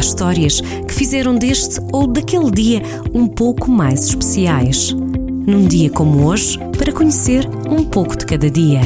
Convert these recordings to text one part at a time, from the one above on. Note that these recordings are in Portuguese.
histórias que fizeram deste ou daquele dia um pouco mais especiais. Num dia como hoje, para conhecer um pouco de cada dia.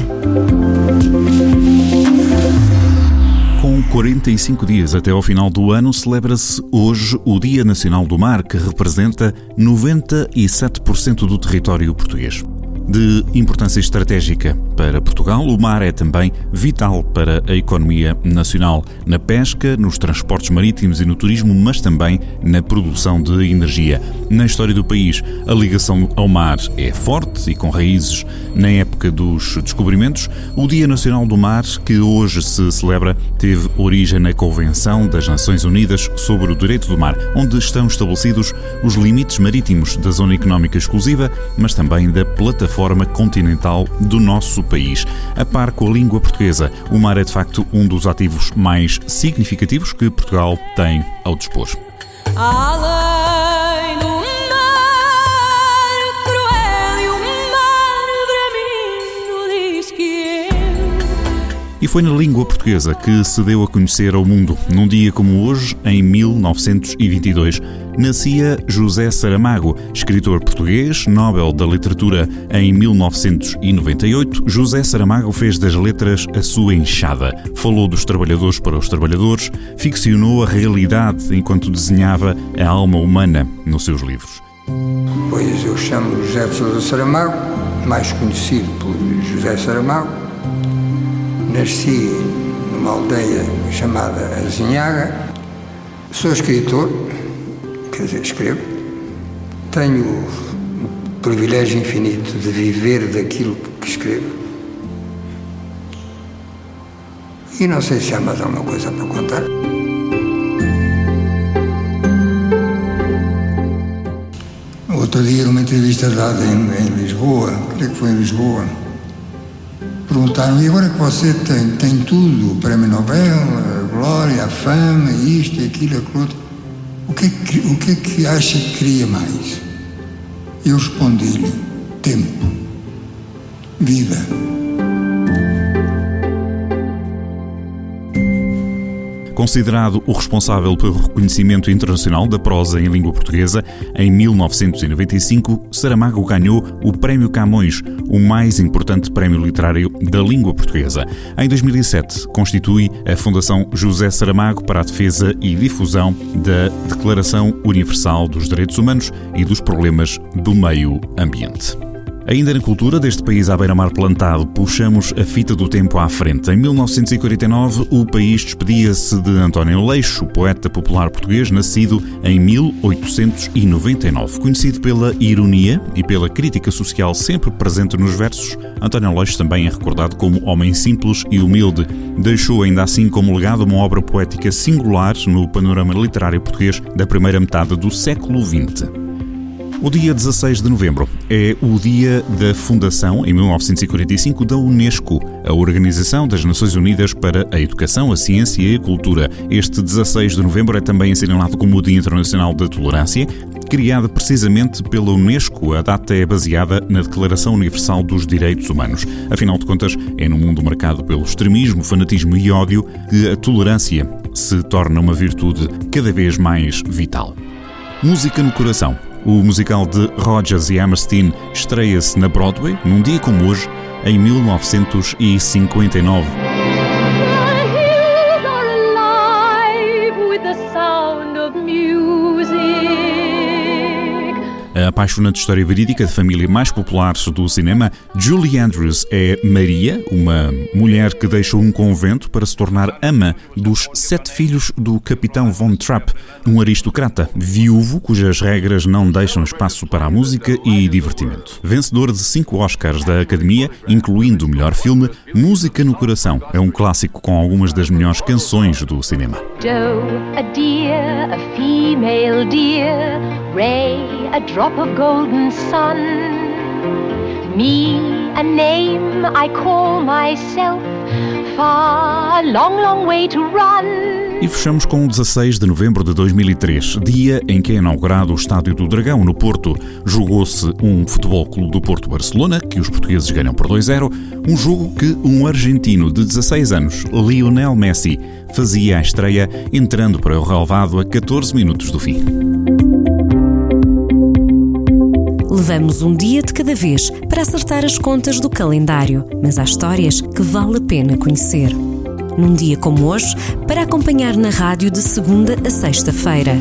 Com 45 dias até ao final do ano, celebra-se hoje o Dia Nacional do Mar, que representa 97% do território português. De importância estratégica para Portugal, o mar é também vital para a economia nacional, na pesca, nos transportes marítimos e no turismo, mas também na produção de energia. Na história do país, a ligação ao mar é forte e com raízes na época dos descobrimentos. O Dia Nacional do Mar, que hoje se celebra, teve origem na Convenção das Nações Unidas sobre o Direito do Mar, onde estão estabelecidos os limites marítimos da Zona Económica Exclusiva, mas também da plataforma forma continental do nosso país. A par com a língua portuguesa, o mar é de facto um dos ativos mais significativos que Portugal tem ao dispor. E foi na língua portuguesa que se deu a conhecer ao mundo. Num dia como hoje, em 1922, nascia José Saramago, escritor português, Nobel da Literatura em 1998. José Saramago fez das letras a sua enxada. Falou dos trabalhadores para os trabalhadores, ficcionou a realidade enquanto desenhava a alma humana nos seus livros. Pois eu chamo José de Saramago, mais conhecido por José Saramago Nasci numa aldeia chamada Azinhaga. Sou escritor, quer dizer, escrevo. Tenho o privilégio infinito de viver daquilo que escrevo. E não sei se há mais alguma coisa para contar. Outro dia, numa entrevista dada em, em Lisboa, creio que foi em Lisboa, perguntaram, e agora que você tem, tem tudo, o Prémio Nobel, glória, fama, isto, aquilo, aquilo outro, o que, é o que é que acha que queria mais? Eu respondi-lhe, tempo, vida. Considerado o responsável pelo reconhecimento internacional da prosa em língua portuguesa, em 1995, Saramago ganhou o Prémio Camões, o mais importante prémio literário da língua portuguesa. Em 2007, constitui a Fundação José Saramago para a defesa e difusão da Declaração Universal dos Direitos Humanos e dos Problemas do Meio Ambiente. Ainda na cultura deste país à beira-mar plantado, puxamos a fita do tempo à frente. Em 1949, o país despedia-se de António Leixo, poeta popular português, nascido em 1899. Conhecido pela ironia e pela crítica social sempre presente nos versos, António Leixo também é recordado como homem simples e humilde. Deixou ainda assim como legado uma obra poética singular no panorama literário português da primeira metade do século XX. O dia 16 de novembro é o dia da fundação, em 1945, da Unesco, a Organização das Nações Unidas para a Educação, a Ciência e a Cultura. Este 16 de novembro é também assinalado como o Dia Internacional da Tolerância, criada precisamente pela Unesco. A data é baseada na Declaração Universal dos Direitos Humanos. Afinal de contas, é num mundo marcado pelo extremismo, fanatismo e ódio que a tolerância se torna uma virtude cada vez mais vital. Música no coração o musical de Rogers e Hammerstein estreia-se na Broadway num dia como hoje, em 1959. A apaixonante história verídica de família mais popular do cinema, Julie Andrews é Maria, uma mulher que deixou um convento para se tornar ama dos sete filhos do capitão Von Trapp, um aristocrata viúvo cujas regras não deixam espaço para a música e divertimento. Vencedor de cinco Oscars da Academia, incluindo o melhor filme, Música no Coração é um clássico com algumas das melhores canções do cinema. Joe, a deer, a female deer, a drop of golden sun. Me, a name I call myself. far, long, long way to run. E fechamos com 16 de novembro de 2003, dia em que é inaugurado o Estádio do Dragão, no Porto. Jogou-se um Futebol Clube do Porto Barcelona, que os portugueses ganham por 2-0, um jogo que um argentino de 16 anos, Lionel Messi, fazia a estreia entrando para o relevado a 14 minutos do fim. Levamos um dia de cada vez para acertar as contas do calendário, mas há histórias que vale a pena conhecer. Num dia como hoje, para acompanhar na rádio de segunda a sexta-feira.